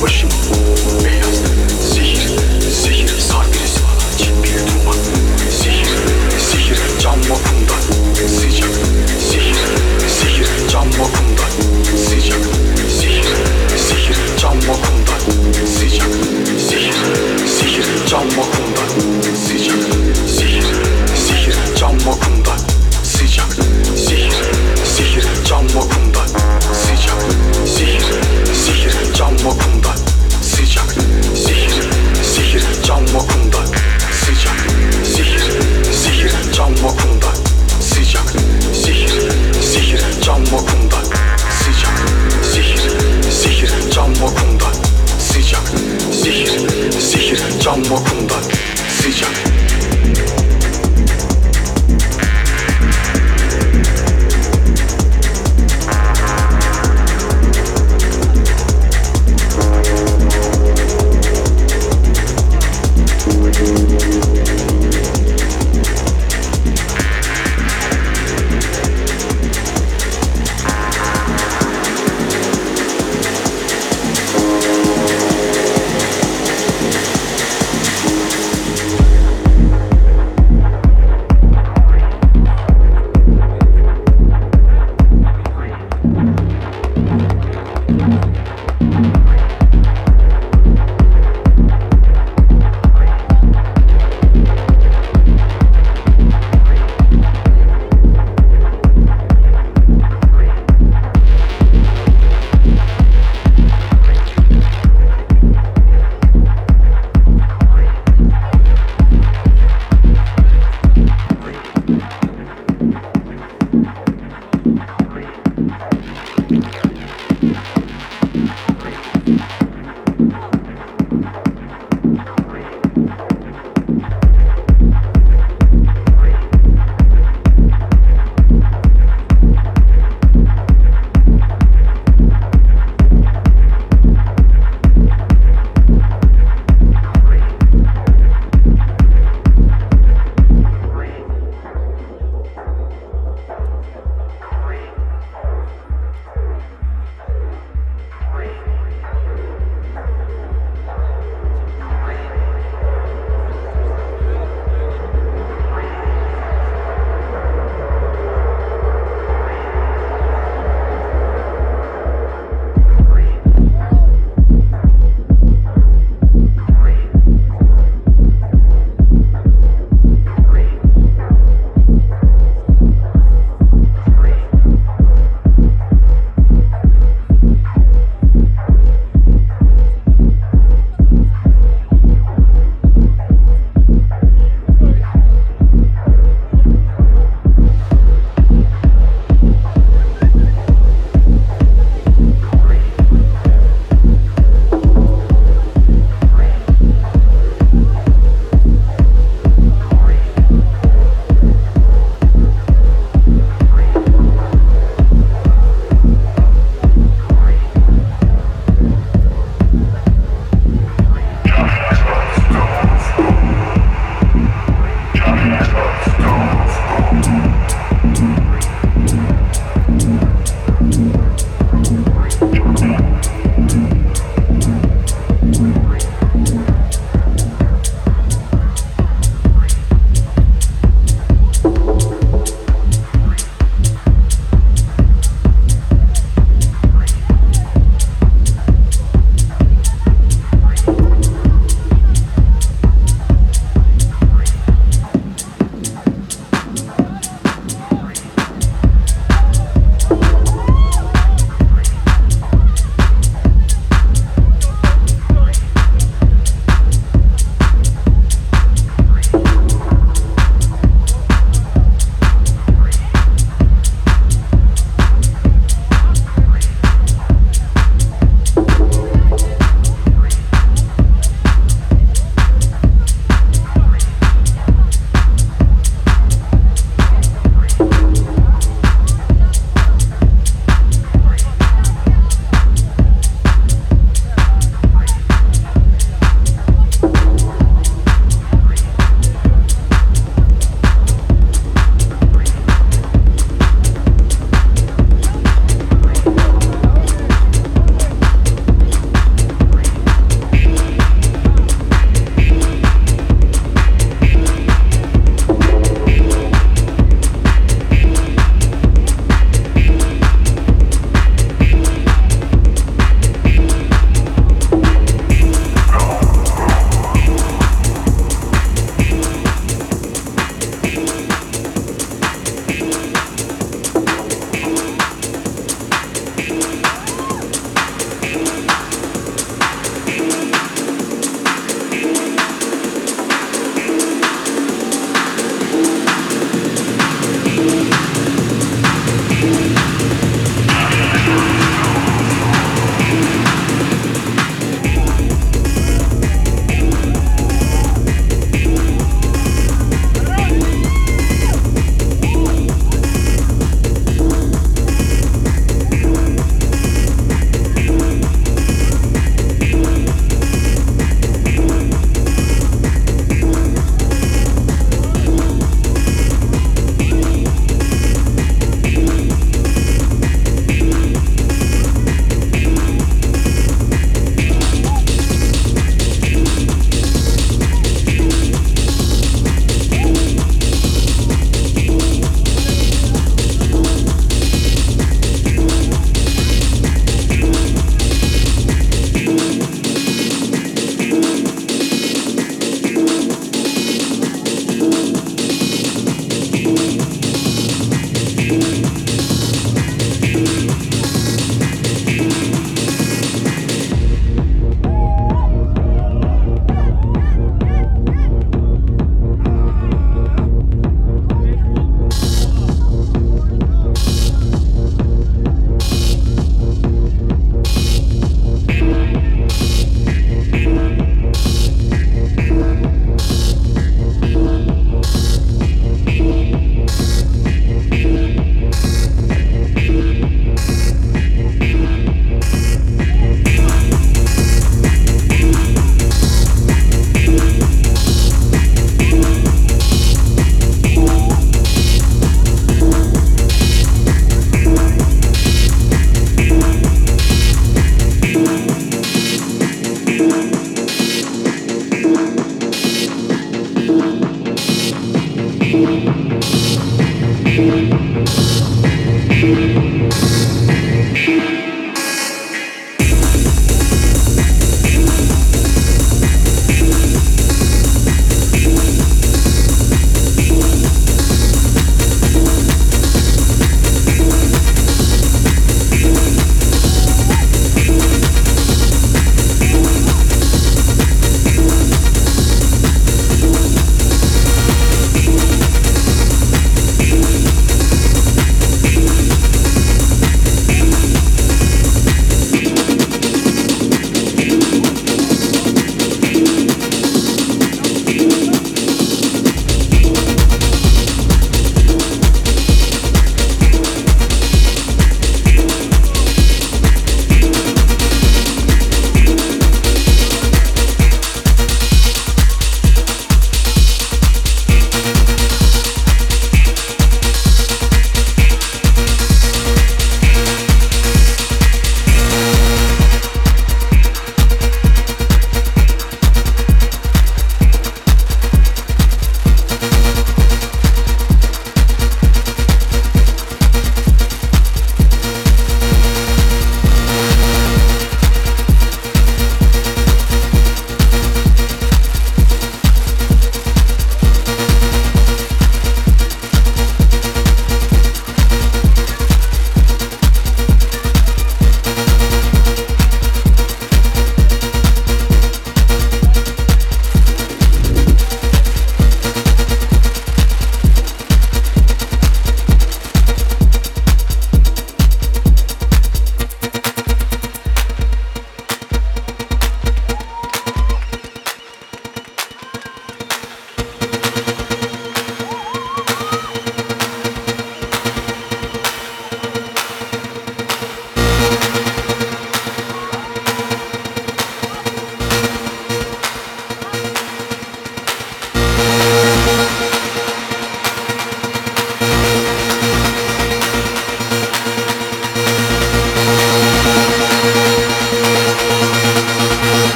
worship cam bakımdan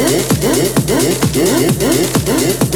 Yeah, yeah.